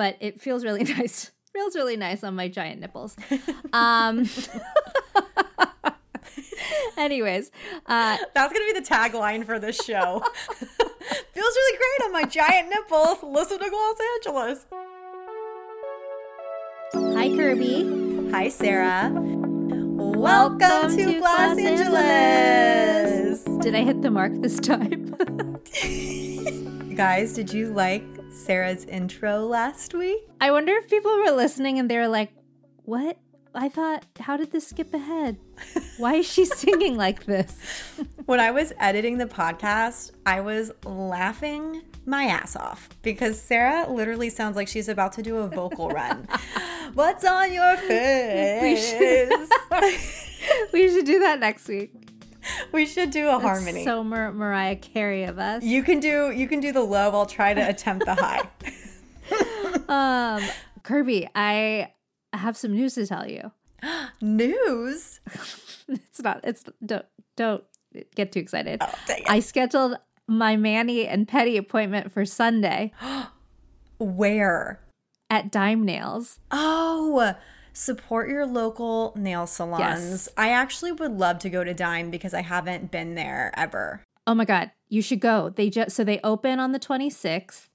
But it feels really nice. Feels really nice on my giant nipples. Um, anyways, uh, That's gonna be the tagline for this show. Feels really great on my giant nipples. Listen to Gloss Angeles. hi Kirby. Hi, Sarah. Welcome, to, Gloss Angeles. Did I hit the mark this time? Guys, did you like Sarah's intro last week? I wonder if people were listening and they were like, "What? I thought, how did this skip ahead? Why is she singing like this?" When I was editing the podcast, I was laughing my ass off because Sarah literally sounds like she's about to do a vocal run. What's on your face? we should do that next week. we should do a harmony. So Mar- Mariah Carey of us. you can do you can do the low. I'll try to attempt the high. um, Kirby, I have some news to tell you. News. It's not. It's don't don't get too excited. Oh, dang it. I scheduled my mani and pedi appointment for Sunday Where? at Dime Nails. Oh, support your local nail salons. Yes. I actually would love to go to Dime because I haven't been there ever. Oh my god, you should go. They just so they open on the 26th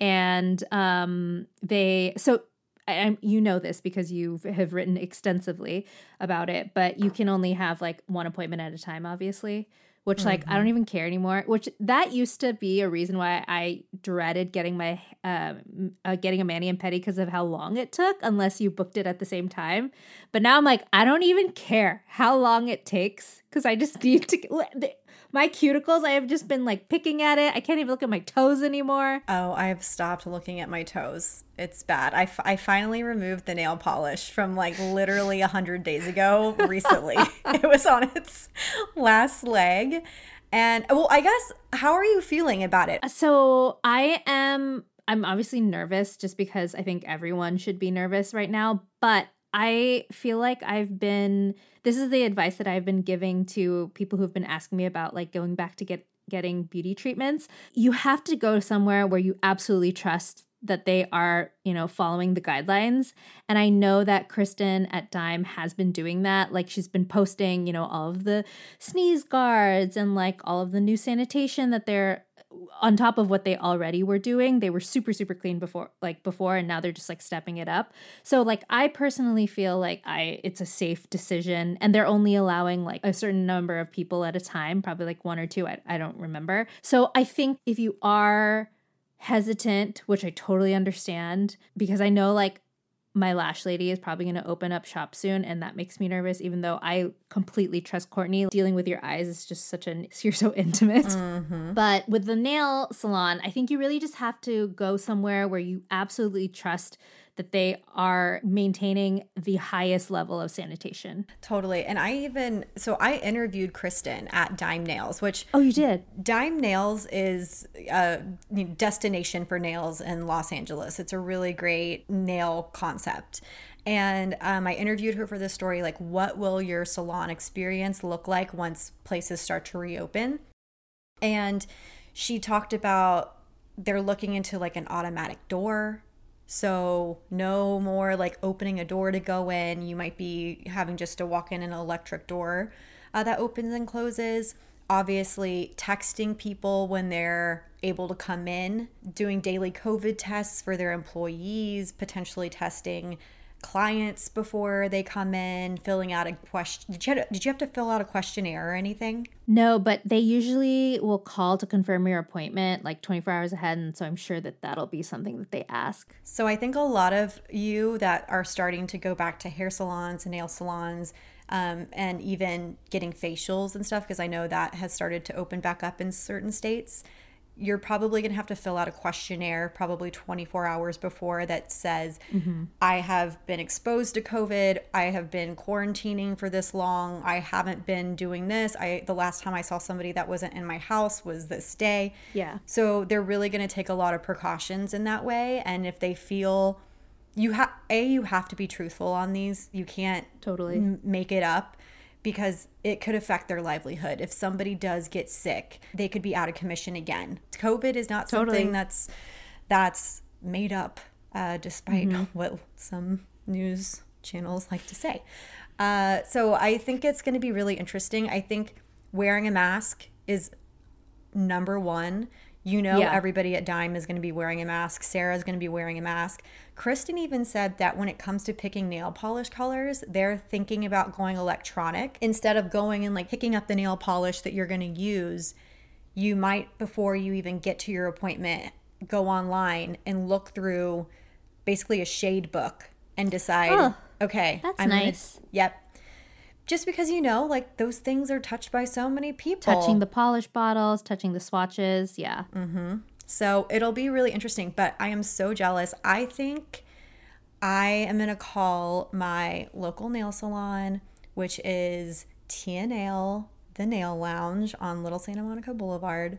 and um they so I, you know this because you have written extensively about it, but you can only have like one appointment at a time obviously, which like I don't even care anymore, which that used to be a reason why I dreaded getting my um uh, getting a mani and pedi because of how long it took unless you booked it at the same time. But now I'm like I don't even care how long it takes cuz I just need to my cuticles, I have just been like picking at it. I can't even look at my toes anymore. Oh, I have stopped looking at my toes. It's bad. I, f- I finally removed the nail polish from like literally 100 days ago recently. it was on its last leg. And well, I guess, how are you feeling about it? So I am, I'm obviously nervous just because I think everyone should be nervous right now, but I feel like I've been, this is the advice that I've been giving to people who've been asking me about like going back to get getting beauty treatments. You have to go somewhere where you absolutely trust that they are, you know, following the guidelines. And I know that Kristen at Dime has been doing that. Like she's been posting, you know, all of the sneeze guards and like all of the new sanitation that they're on top of what they already were doing. They were super super clean before like before and now they're just like stepping it up. So like I personally feel like I it's a safe decision and they're only allowing like a certain number of people at a time, probably like one or two, I, I don't remember. So I think if you are hesitant, which I totally understand because I know like my lash lady is probably going to open up shop soon and that makes me nervous even though I completely trust Courtney. Dealing with your eyes is just such an you're so intimate. Mm-hmm. But with the nail salon, I think you really just have to go somewhere where you absolutely trust that they are maintaining the highest level of sanitation. Totally. And I even, so I interviewed Kristen at Dime Nails, which Oh, you did? Dime Nails is a destination for nails in Los Angeles. It's a really great nail concept. And um, I interviewed her for this story like, what will your salon experience look like once places start to reopen? And she talked about they're looking into like an automatic door. So, no more like opening a door to go in. You might be having just to walk in an electric door uh, that opens and closes. Obviously, texting people when they're able to come in, doing daily COVID tests for their employees, potentially testing clients before they come in, filling out a question. Did you have to, did you have to fill out a questionnaire or anything? No, but they usually will call to confirm your appointment like 24 hours ahead. And so I'm sure that that'll be something that they ask. So I think a lot of you that are starting to go back to hair salons and nail salons um, and even getting facials and stuff, because I know that has started to open back up in certain states. You're probably going to have to fill out a questionnaire probably 24 hours before that says mm-hmm. i have been exposed to covid. I have been quarantining for this long. I haven't been doing this. I the last time i saw somebody that wasn't in my house was this day. Yeah. so they're really going to take a lot of precautions in that way. And if they feel you have a you have to be truthful on these. You can't Totally. m- make it up because it could affect their livelihood. If somebody does get sick, they could be out of commission again. COVID is not Totally. something that's that's made up, uh, despite what some news channels like to say. Uh, so I think it's going to be really interesting. I think wearing a mask is number one. You know, Yeah. everybody at Dime is going to be wearing a mask. Sarah's going to be wearing a mask. Kristen even said that when it comes to picking nail polish colors, they're thinking about going electronic instead of going and like picking up the nail polish that you're going to use. You might, before you even get to your appointment, go online and look through basically a shade book and decide, Oh, okay, that's gonna- nice. yep. Just because you know, like those things are touched by so many people. Touching the polish bottles, touching the swatches. Yeah. Mm-hmm. so it'll be really interesting, but I am so jealous. I think I am going to call my local nail salon, which is Tia Nail, the Nail Lounge on Little Santa Monica Boulevard.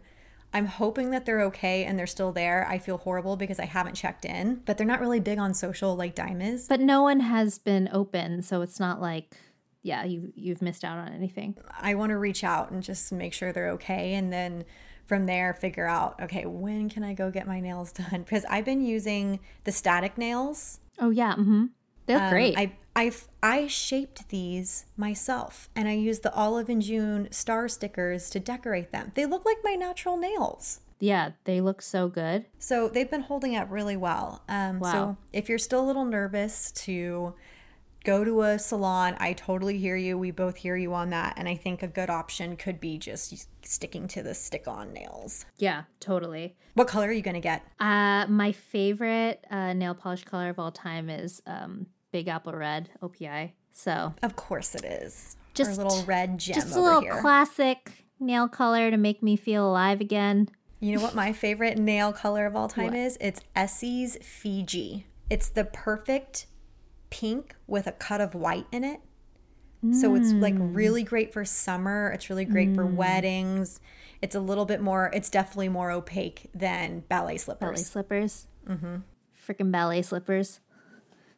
I'm hoping that they're okay and they're still there. I feel horrible because I haven't checked in, but they're not really big on social like Dime is. But no one has been open, so it's not like, yeah, you you've missed out on anything. I want to reach out and just make sure they're okay and then from there figure out okay, when can I go get my nails done? Because I've been using the static nails Oh yeah. Mm-hmm. They look Um, great. I I I shaped these myself, and I used the olive and June star stickers to decorate them. They look like my natural nails. yeah, they look so good. So they've been holding up really well. Um, Wow. So if you're still a little nervous to go to a salon, I totally hear you. We both hear you on that. And I think a good option could be just sticking to the stick on nails. Yeah, totally. What color are you going to get? Uh, my favorite uh, nail polish color of all time is um, Big Apple Red OPI. So Of course it is. Just- Our little red gem just a over little here. classic nail color to make me feel alive again. You know what my favorite nail color of all time What? is? It's Essie's Fiji. It's the perfect pink with a cut of white in it. So it's like Mm. really great for summer. It's really great for weddings. It's a little bit more, it's definitely more opaque than ballet slippers. Ballet slippers. Mm-hmm. Freaking ballet slippers.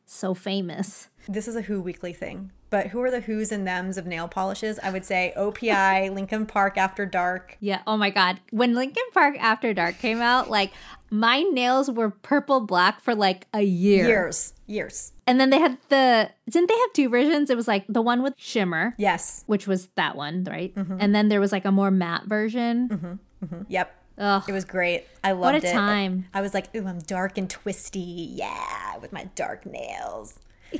So famous. This is a Who Weekly thing. But who are the who's and thems of nail polishes? I would say OPI, Lincoln Park After Dark. Yeah. Oh my God. When Lincoln Park After Dark came out, like my nails were purple black for like a year. Years. Years. And then they had the, didn't they have two versions? It was like the one with shimmer, Yes. which was that one, right? Mm-hmm. And then there was like a more matte version. Yep. Ugh. It was great. I loved it. What a it. time. I was like, ooh, I'm dark and twisty. Yeah, with my dark nails.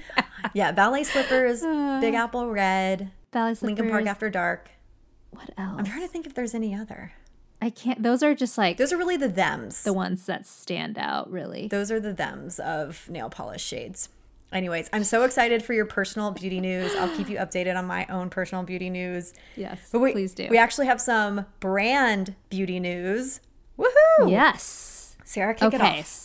Yeah, ballet slippers, uh. Big Apple Red, Ballet slippers. Lincoln Park After Dark. What else? I'm trying to think if there's any other. I can't, those are just like Those are really the thems. the ones that stand out, really. Those are the thems of nail polish shades. Anyways, I'm so excited for your personal beauty news. I'll keep you updated on my own personal beauty news. Yes. But we, please do. We actually have some brand beauty news. Woohoo! yes. Sarah, kick it Okay. off.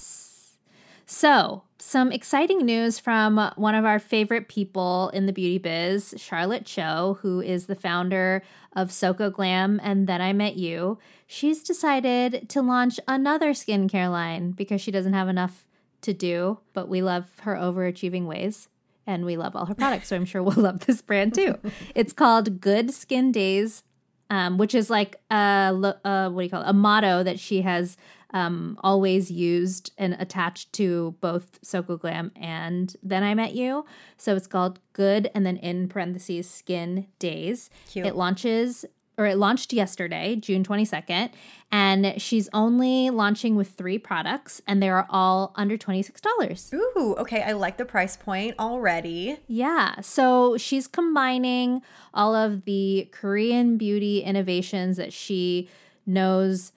So, some exciting news from one of our favorite people in the beauty biz, Charlotte Cho, who is the founder of Soko Glam and Then I Met You. She's decided to launch another skincare line because she doesn't have enough to do, but we love her overachieving ways and we love all her products. So I'm sure we'll love this brand too. it's called Good Skin Days um, which is like a uh, what do you call it? A motto that she has um, always used and attached to both Soko Glam and Then I Met You. So it's called Good and then in parentheses Skin Days. Cute. It launches or it launched yesterday, June 22nd, and she's only launching with three products and they are all under $26. Ooh, okay. I like the price point already. Yeah. So she's combining all of the Korean beauty innovations that she knows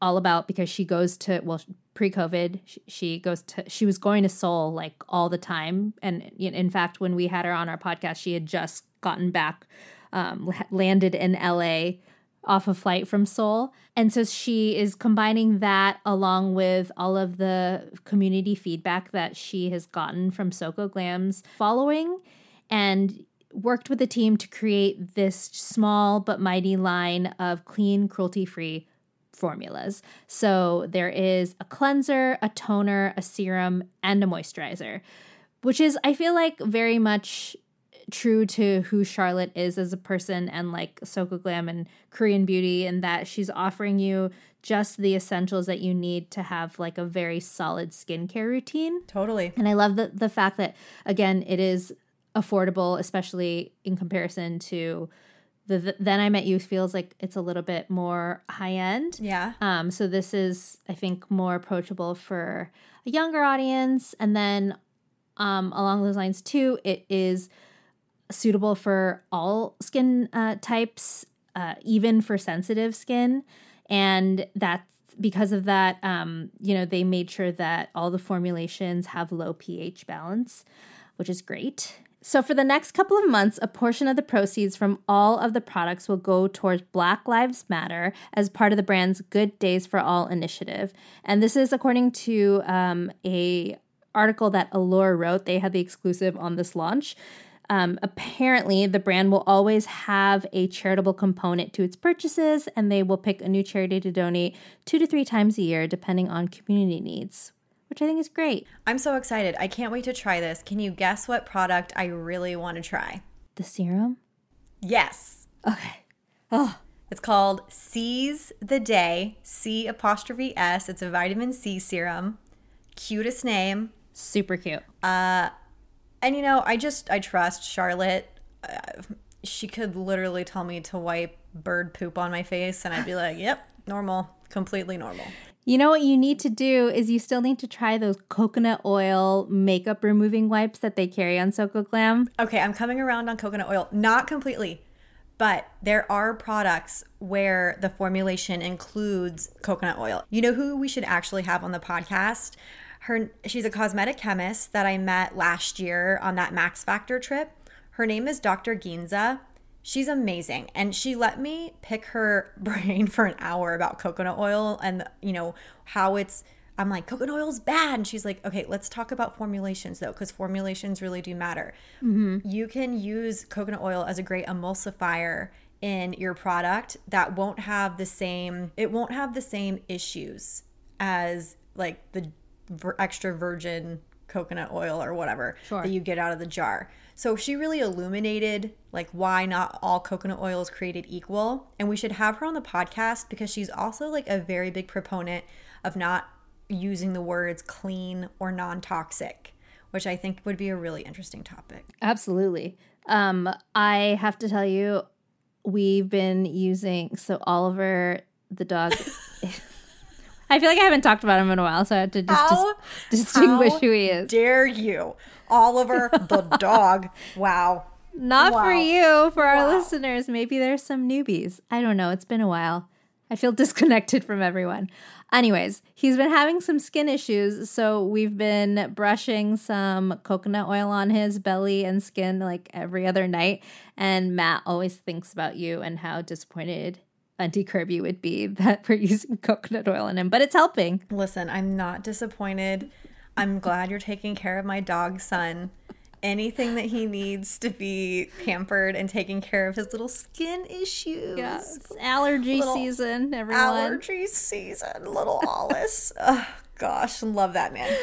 all about because she goes to, well, pre COVID, she, she goes to, she was going to Seoul like all the time. And in fact, when we had her on our podcast, she had just gotten back, um, landed in LA off a flight from Seoul. And so she is combining that along with all of the community feedback that she has gotten from Soko Glam's following and worked with the team to create this small but mighty line of clean, cruelty free formulas. So there is a cleanser, a toner, a serum, and a moisturizer, which is, I feel like, very much true to who Charlotte is as a person and like Soko Glam and Korean beauty, and that she's offering you just the essentials that you need to have like a very solid skincare routine. Totally. And I love the the fact that again it is affordable, especially in comparison to the, the then I met you feels like it's a little bit more high end. Yeah. Um, so this is I think more approachable for a younger audience, and then um, along those lines too, it is suitable for all skin uh, types, uh, even for sensitive skin, and that's because of that. Um, you know, they made sure that all the formulations have low pH balance, which is great. So, for the next couple of months, a portion of the proceeds from all of the products will go towards Black Lives Matter as part of the brand's Good Days for All initiative. And this is according to um, a article that Allure wrote. They had the exclusive on this launch. Um, apparently, the brand will always have a charitable component to its purchases, and they will pick a new charity to donate two to three times a year, depending on community needs, which I think is great. I'm so excited. I can't wait to try this. Can you guess what product I really want to try? The serum? Yes. Okay. Oh, It's called Seize the Day, C apostrophe S. It's a vitamin C serum. Cutest name. super cute. And you know, I just, I trust Charlotte. Uh, she could literally tell me to wipe bird poop on my face, and I'd be like, yep, normal, completely normal. You know what you need to do is you still need to try those coconut oil makeup removing wipes that they carry on Soko Glam. Okay, I'm coming around on coconut oil. Not completely, but there are products where the formulation includes coconut oil. You know who we should actually have on the podcast? Her she's a cosmetic chemist that I met last year on that Max Factor trip. Her name is Dr. Ginza. She's amazing and she let me pick her brain for an hour about coconut oil and you know how it's I'm like, coconut oil's bad. And she's like, okay, let's talk about formulations though, because formulations really do matter. Mm-hmm. You can use coconut oil as a great emulsifier in your product that won't have the same, it won't have the same issues as like the vir- extra virgin coconut oil or whatever Sure. that you get out of the jar. So she really illuminated like why not all coconut oil is created equal and we should have her on the podcast because she's also like a very big proponent of not using the words clean or non-toxic, which I think would be a really interesting topic. Absolutely. Um, I have to tell you, we've been using so Oliver the dog. I feel like I haven't talked about him in a while, so I had to just, How- dis- distinguish how who he is. Dare you, Oliver the dog. Wow. Not for you, for our Wow. listeners. Maybe there's some newbies. I don't know. It's been a while. I feel disconnected from everyone. Anyways, he's been having some skin issues, so we've been brushing some coconut oil on his belly and skin like every other night. And Matt always thinks about you and how disappointed Auntie Kirby would be that we're using coconut oil in him, but it's helping. Listen, I'm not disappointed. I'm glad you're taking care of my dog son. Anything that he needs to be pampered and taking care of his little skin issues. it's allergy Little season, everyone. Allergy season, little Alice. oh, gosh, love that man.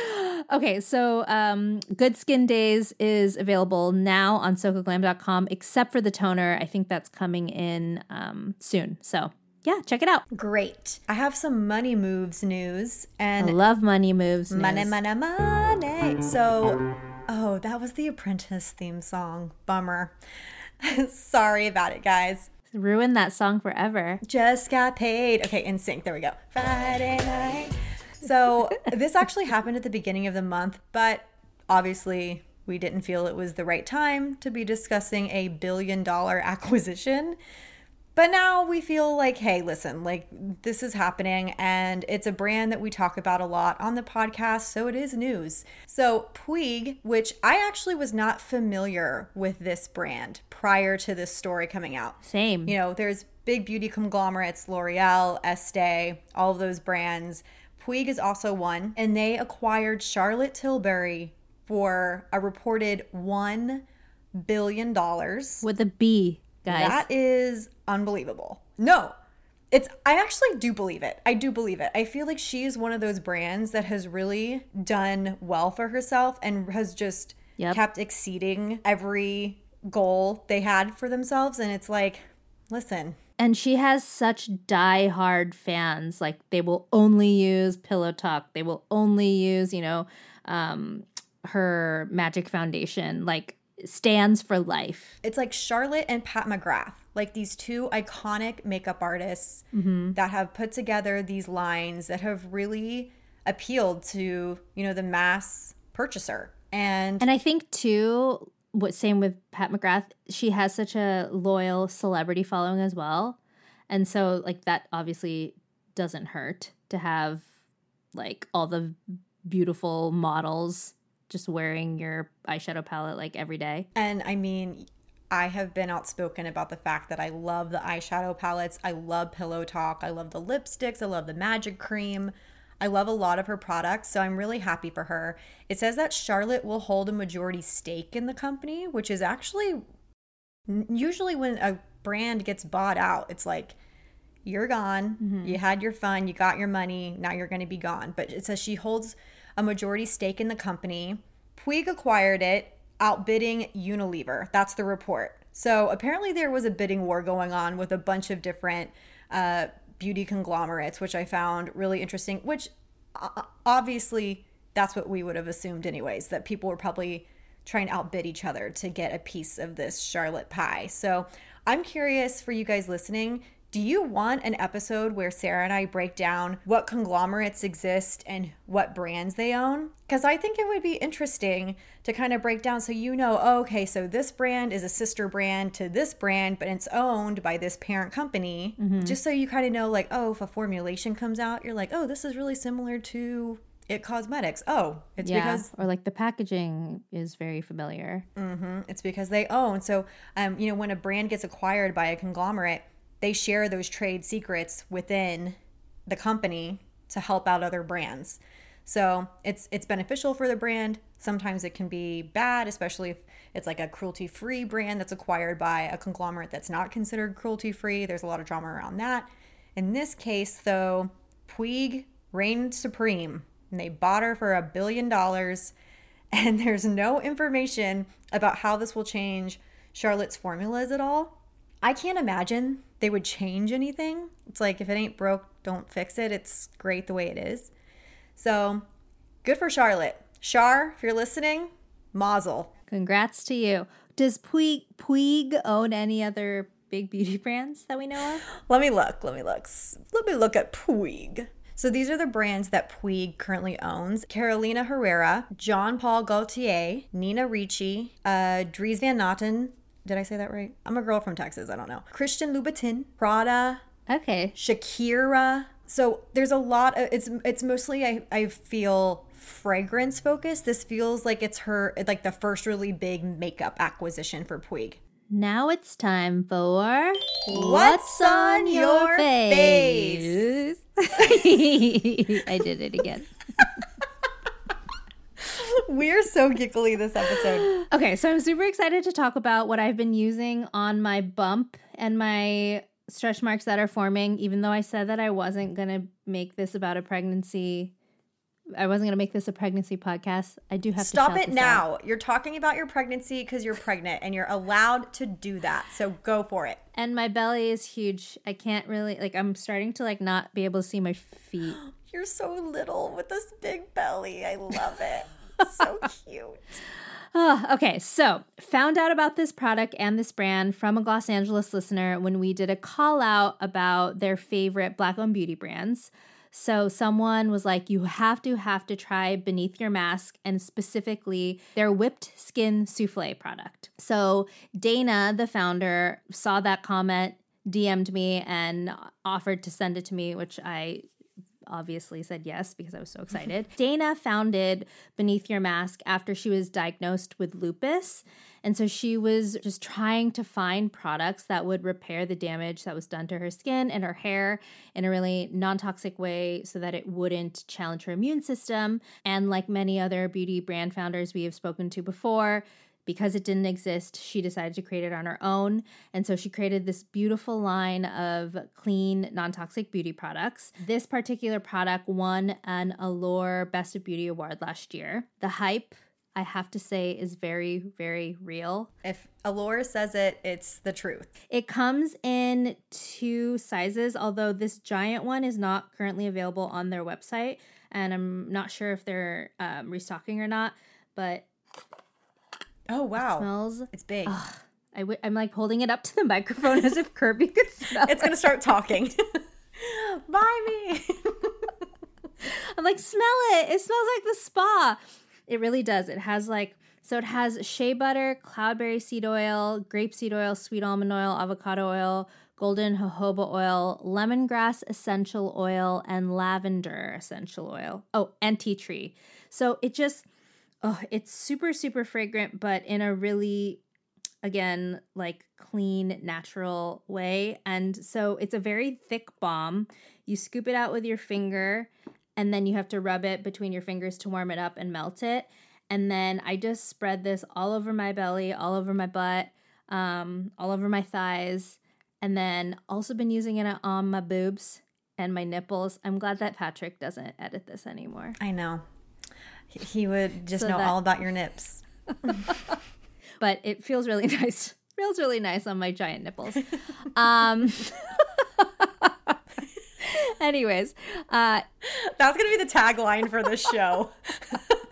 Okay, so um, Good Skin Days is available now on SokoGlam.com, except for the toner. I think that's coming in um, soon. So yeah, check it out. Great. I have some money moves news and I love money moves. money, news. money, money. So, oh, that was the Apprentice theme song. Bummer. Sorry about it, guys. Ruin that song forever. Just got paid. Okay, NSYNC. There we go. Friday night. So this actually happened at the beginning of the month, but obviously we didn't feel it was the right time to be discussing a billion dollar acquisition. But now we feel like, hey, listen, like this is happening and it's a brand that we talk about a lot on the podcast, so it is news. So, Puig, which I actually was not familiar with this brand prior to this story coming out Same. you know there's big beauty conglomerates, L'Oreal, Estee, all of those brands. Puig is also one, and they acquired Charlotte Tilbury for a reported $1 billion. With a B, guys. That is unbelievable. No, it's I actually do believe it. I do believe it. I feel like she is one of those brands that has really done well for herself and has just Yep. kept exceeding every goal they had for themselves and it's like listen, and she has such die-hard fans. Like they will only use Pillow Talk. They will only use, you know, um, her Magic Foundation. Like stands for life. it's like Charlotte and Pat McGrath, like these two iconic makeup artists that have put together these lines that have really appealed to, you know, the mass purchaser. And And I think too, what same with Pat McGrath, she has such a loyal celebrity following as well. And so like that obviously doesn't hurt to have like all the beautiful models just wearing your eyeshadow palette like every day. And I mean, I have been outspoken about the fact that I love the eyeshadow palettes. I love Pillow Talk. I love the lipsticks. I love the magic cream. I love a lot of her products, so I'm really happy for her. It says that Charlotte will hold a majority stake in the company, which is actually usually when a brand gets bought out, it's like you're gone. You had your fun, you got your money, now you're going to be gone. But it says she holds a majority stake in the company. Puig acquired it, outbidding Unilever. That's the report. So apparently there was a bidding war going on with a bunch of different uh, beauty conglomerates, which I found really interesting. Which uh, obviously that's what we would have assumed anyways, that people were probably trying to outbid each other to get a piece of this Charlotte pie. So I'm curious for you guys listening. Do you want an episode where Sarah and I break down what conglomerates exist and what brands they own? Because I think it would be interesting to kind of break down so you know, oh, okay, so this brand is a sister brand to this brand, but it's owned by this parent company. Just so you kind of know, like, oh, if a formulation comes out, you're like, oh, this is really similar to It Cosmetics. Oh, it's yeah. because or like the packaging is very familiar. it's because they own. So, um, you know, when a brand gets acquired by a conglomerate, they share those trade secrets within the company to help out other brands. So it's it's beneficial for the brand. Sometimes it can be bad, especially if it's like a cruelty-free brand that's acquired by a conglomerate that's not considered cruelty-free. There's a lot of drama around that. In this case, though, Puig reigned supreme, and they bought her for a billion dollars. And there's no information about how this will change Charlotte's formulas at all. I can't imagine they would change anything. It's like if it ain't broke, don't fix it. It's great the way it is. So good for Charlotte. Char, if you're listening, mazel. Congrats to you. Does Puig Puig own any other big beauty brands that we know of? Let me look. Let me look. Let me look at Puig. So these are the brands that Puig currently owns: Carolina Herrera, John Paul Gaultier, Nina Ricci, uh, Dries Van Noten. Did I say that right? I'm a girl from Texas. I don't know. Christian Louboutin, Prada, Okay. Shakira. So there's a lot of it's it's mostly I, I feel fragrance focused. This feels like it's her like the first really big makeup acquisition for Puig. Now it's time for What's on your face? I did it again. We're so giggly this episode. Okay, so I'm super excited to talk about what I've been using on my bump and my stretch marks that are forming, even though I said that I wasn't going to make this about a pregnancy. I wasn't going to make this a pregnancy podcast. I do have Stop it this out. now. You're talking about your pregnancy because you're pregnant and you're allowed to do that. So go for it. And my belly is huge. I can't really like I'm starting to like not be able to see my feet. You're so little with this big belly. I love it. so cute. Oh, okay, so found out about this product and this brand from a Gloss Angeles listener when we did a call out about their favorite black owned beauty brands. So someone was like, You have to have to try Beneath Your Mask and specifically their whipped skin souffle product. So Dana, the founder, saw that comment, DM'd me, and offered to send it to me, which I obviously said yes because I was so excited. Dana founded Beneath Your Mask after she was diagnosed with lupus. And so she was just trying to find products that would repair the damage that was done to her skin and her hair in a really non toxic way so that it wouldn't challenge her immune system. And like many other beauty brand founders we have spoken to before, because it didn't exist, she decided to create it on her own. And so she created this beautiful line of clean, non toxic beauty products. This particular product won an Allure Best of Beauty Award last year. The hype, I have to say, is very, very real. If Allure says it, it's the truth. It comes in two sizes, although this giant one is not currently available on their website. And I'm not sure if they're um, restocking or not, but Oh wow! It smells. It's big. Ugh, I w- I'm like holding it up to the microphone as if Kirby could smell. It's gonna start talking. Buy me. I'm like, smell it. It smells like the spa. It really does. It has like so it has shea butter, cloudberry seed oil, grapeseed oil, sweet almond oil, avocado oil, golden jojoba oil, lemongrass essential oil, and lavender essential oil. Oh, and tea tree. So it just oh, it's super, super fragrant, but in a really, again, like clean, natural way. And so it's a very thick balm. You scoop it out with your finger, and then you have to rub it between your fingers to warm it up and melt it. And then I just spread this all over my belly, all over my butt, um, all over my thighs, and then also been using it on my boobs and my nipples. I'm glad that Patrick doesn't edit this anymore. I know. He would just so know that, all about your nips. but it feels really nice. Feels really nice on my giant nipples. Um Anyways, uh that's going to be the tagline for this show.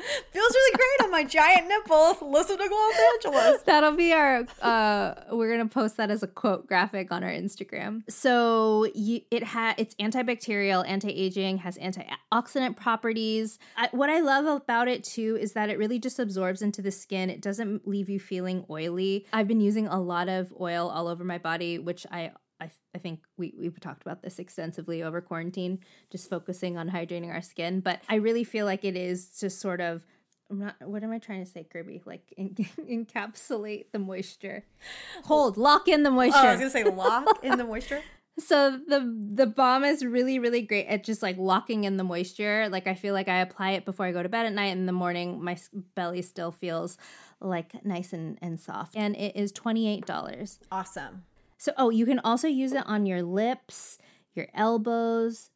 Feels really great on my giant nipples. Listen to Gloss Angeles. That'll be our. Uh, we're gonna post that as a quote graphic on our Instagram. So you, it has it's antibacterial, anti-aging, has antioxidant properties. I, what I love about it too is that it really just absorbs into the skin. It doesn't leave you feeling oily. I've been using a lot of oil all over my body, which I I, I think we, we've talked about this extensively over quarantine, just focusing on hydrating our skin. But I really feel like it is just sort of, I'm not, what am I trying to say, Kirby? Like in, encapsulate the moisture. Hold, lock in the moisture. Oh, I was going to say lock in the moisture. So the the balm is really really great at just like locking in the moisture. Like I feel like I apply it before I go to bed at night and in the morning my belly still feels like nice and, and soft. And it is $28. Awesome. So, oh, you can also use it on your lips, your elbows,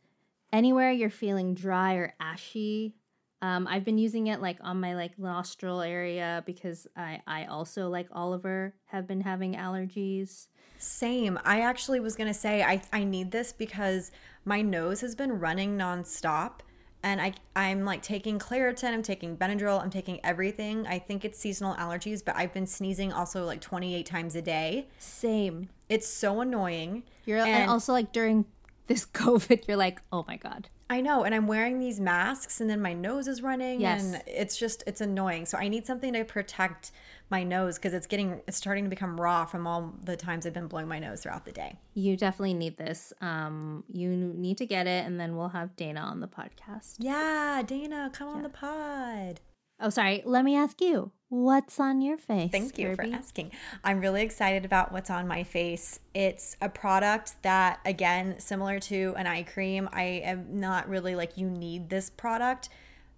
anywhere you're feeling dry or ashy. Um, I've been using it like on my like nostril area because I I also like Oliver have been having allergies. Same. I actually was gonna say I I need this because my nose has been running nonstop and I I'm like taking Claritin, I'm taking Benadryl, I'm taking everything. I think it's seasonal allergies, but I've been sneezing also like 28 times a day. Same. It's so annoying. You're and, and also like during this COVID, you're like, oh my god. I know, and I'm wearing these masks, and then my nose is running, yes. and it's just it's annoying. So I need something to protect my nose because it's getting it's starting to become raw from all the times I've been blowing my nose throughout the day. You definitely need this. Um, you need to get it, and then we'll have Dana on the podcast. Yeah, Dana, come yeah. on the pod. Oh, sorry. Let me ask you, what's on your face? Thank you Kirby? for asking. I'm really excited about what's on my face. It's a product that, again, similar to an eye cream, I am not really like, you need this product,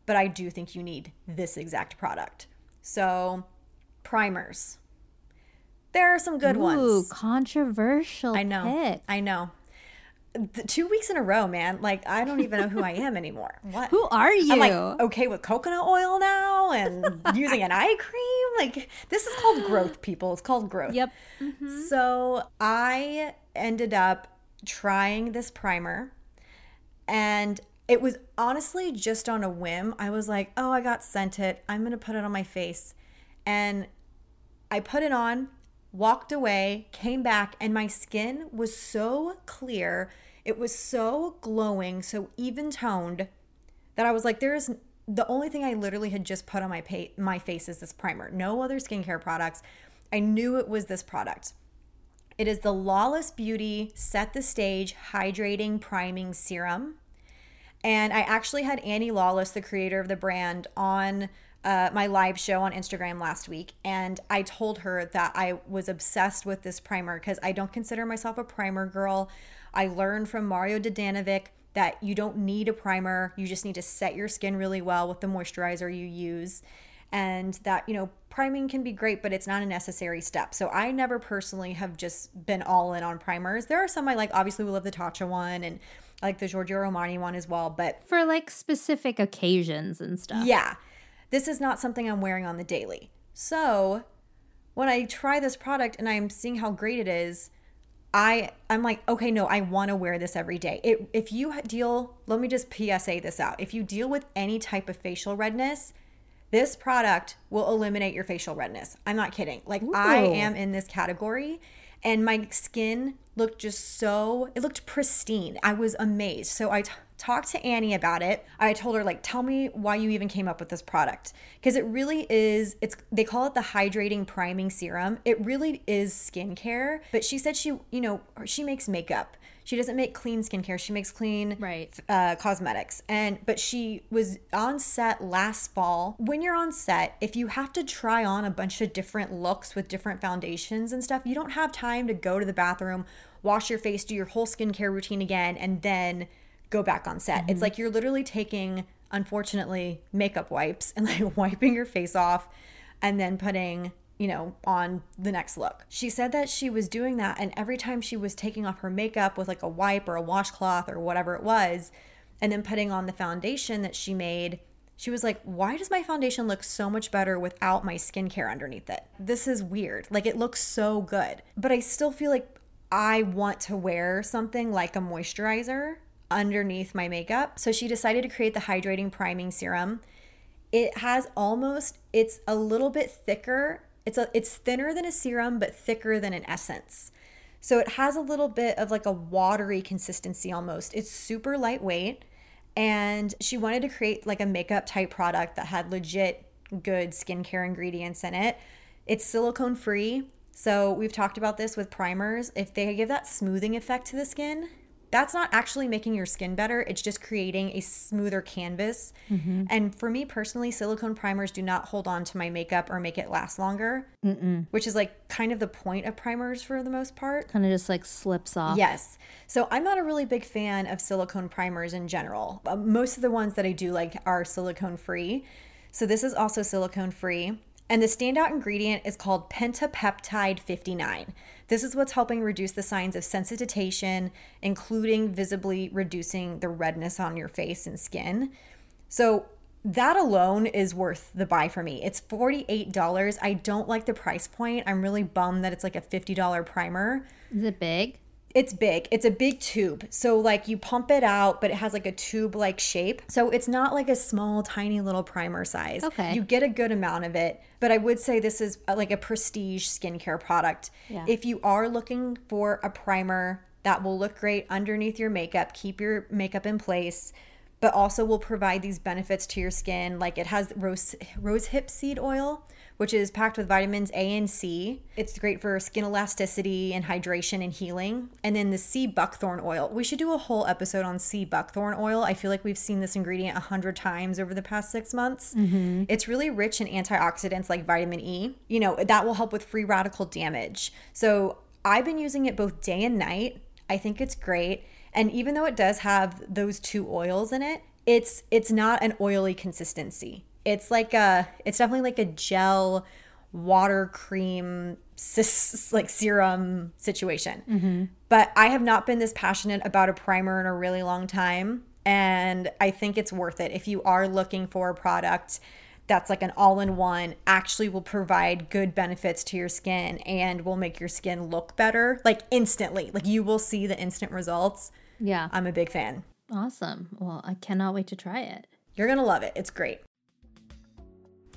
but I do think you need this exact product. So, primers. There are some good ones. Ooh, ones. controversial. I know. Pick. I know. The two weeks in a row, man. Like I don't even know who I am anymore. What? Who are you? I'm like okay with coconut oil now and using an eye cream. Like this is called growth, people. It's called growth. Yep. Mm-hmm. So I ended up trying this primer, and it was honestly just on a whim. I was like, oh, I got sent it. I'm gonna put it on my face, and I put it on, walked away, came back, and my skin was so clear. It was so glowing, so even toned that I was like, there is the only thing I literally had just put on my pa- my face is this primer. No other skincare products. I knew it was this product. It is the Lawless Beauty Set the Stage Hydrating Priming Serum. And I actually had Annie Lawless, the creator of the brand, on uh, my live show on Instagram last week. And I told her that I was obsessed with this primer because I don't consider myself a primer girl. I learned from Mario Dedivanovic that you don't need a primer, you just need to set your skin really well with the moisturizer you use. And that, you know, priming can be great, but it's not a necessary step. So I never personally have just been all in on primers. There are some I like. Obviously, we love the Tatcha one and I like the Giorgio Armani one as well. But for like specific occasions and stuff. Yeah. This is not something I'm wearing on the daily. So when I try this product and I'm seeing how great it is, I I'm like, okay, no, I want to wear this every day. It, if you deal, let me just PSA this out. If you deal with any type of facial redness, this product will eliminate your facial redness. I'm not kidding. Like Ooh. I am in this category and my skin looked just so it looked pristine. I was amazed. So I t- talked to Annie about it. I told her like tell me why you even came up with this product because it really is it's they call it the hydrating priming serum. It really is skincare, but she said she, you know, she makes makeup. She doesn't make clean skincare. She makes clean right. uh, cosmetics. And but she was on set last fall. When you're on set, if you have to try on a bunch of different looks with different foundations and stuff, you don't have time to go to the bathroom, wash your face, do your whole skincare routine again, and then go back on set. Mm-hmm. It's like you're literally taking, unfortunately, makeup wipes and like wiping your face off and then putting you know, on the next look. She said that she was doing that, and every time she was taking off her makeup with like a wipe or a washcloth or whatever it was, and then putting on the foundation that she made, she was like, Why does my foundation look so much better without my skincare underneath it? This is weird. Like, it looks so good. But I still feel like I want to wear something like a moisturizer underneath my makeup. So she decided to create the hydrating priming serum. It has almost, it's a little bit thicker it's a it's thinner than a serum but thicker than an essence. So it has a little bit of like a watery consistency almost. It's super lightweight and she wanted to create like a makeup type product that had legit good skincare ingredients in it. It's silicone free. So we've talked about this with primers. If they give that smoothing effect to the skin, that's not actually making your skin better. It's just creating a smoother canvas. Mm-hmm. And for me personally, silicone primers do not hold on to my makeup or make it last longer, Mm-mm. which is like kind of the point of primers for the most part. Kind of just like slips off. Yes. So I'm not a really big fan of silicone primers in general. Uh, most of the ones that I do like are silicone free. So this is also silicone free. And the standout ingredient is called pentapeptide 59. This is what's helping reduce the signs of sensitization, including visibly reducing the redness on your face and skin. So, that alone is worth the buy for me. It's $48. I don't like the price point. I'm really bummed that it's like a $50 primer. Is it big? It's big. It's a big tube. So like you pump it out, but it has like a tube like shape. So it's not like a small tiny little primer size. Okay. You get a good amount of it, but I would say this is uh, like a prestige skincare product. Yeah. If you are looking for a primer that will look great underneath your makeup, keep your makeup in place, but also will provide these benefits to your skin like it has rose rose hip seed oil which is packed with vitamins A and C. It's great for skin elasticity and hydration and healing. And then the sea buckthorn oil. We should do a whole episode on sea buckthorn oil. I feel like we've seen this ingredient a hundred times over the past six months. Mm-hmm. It's really rich in antioxidants like vitamin E. You know, that will help with free radical damage. So I've been using it both day and night. I think it's great. And even though it does have those two oils in it, it's it's not an oily consistency. It's like a, it's definitely like a gel water cream like serum situation. Mm-hmm. But I have not been this passionate about a primer in a really long time. And I think it's worth it. If you are looking for a product that's like an all in one, actually will provide good benefits to your skin and will make your skin look better, like instantly. Like you will see the instant results. Yeah. I'm a big fan. Awesome. Well, I cannot wait to try it. You're going to love it. It's great.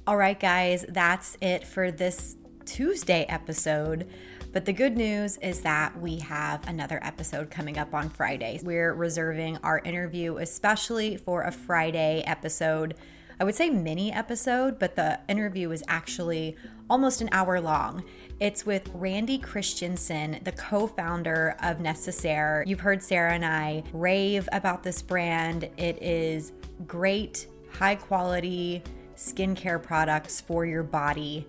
All right, guys, that's it for this Tuesday episode. But the good news is that we have another episode coming up on Friday. We're reserving our interview especially for a Friday episode I would say mini episode, but the interview is actually almost an hour long. It's with Randi Christiansen, the co founder of Necessaire. You've heard Sarah and I rave about this brand. It is great, high quality skincare products for your body.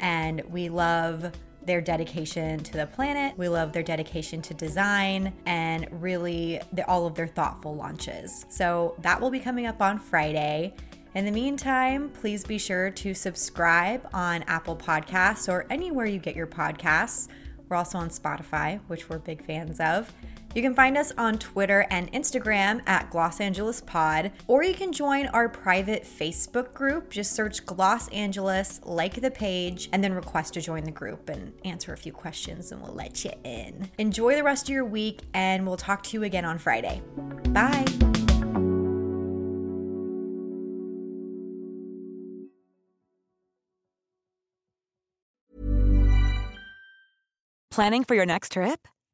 And we love their dedication to the planet. We love their dedication to design and really the, all of their thoughtful launches. So that will be coming up on Friday. In the meantime, please be sure to subscribe on Apple Podcasts or anywhere you get your podcasts. We're also on Spotify, which we're big fans of. You can find us on Twitter and Instagram at Gloss Angeles Pod, or you can join our private Facebook group. Just search Gloss Angeles, like the page, and then request to join the group and answer a few questions, and we'll let you in. Enjoy the rest of your week, and we'll talk to you again on Friday. Bye. Planning for your next trip?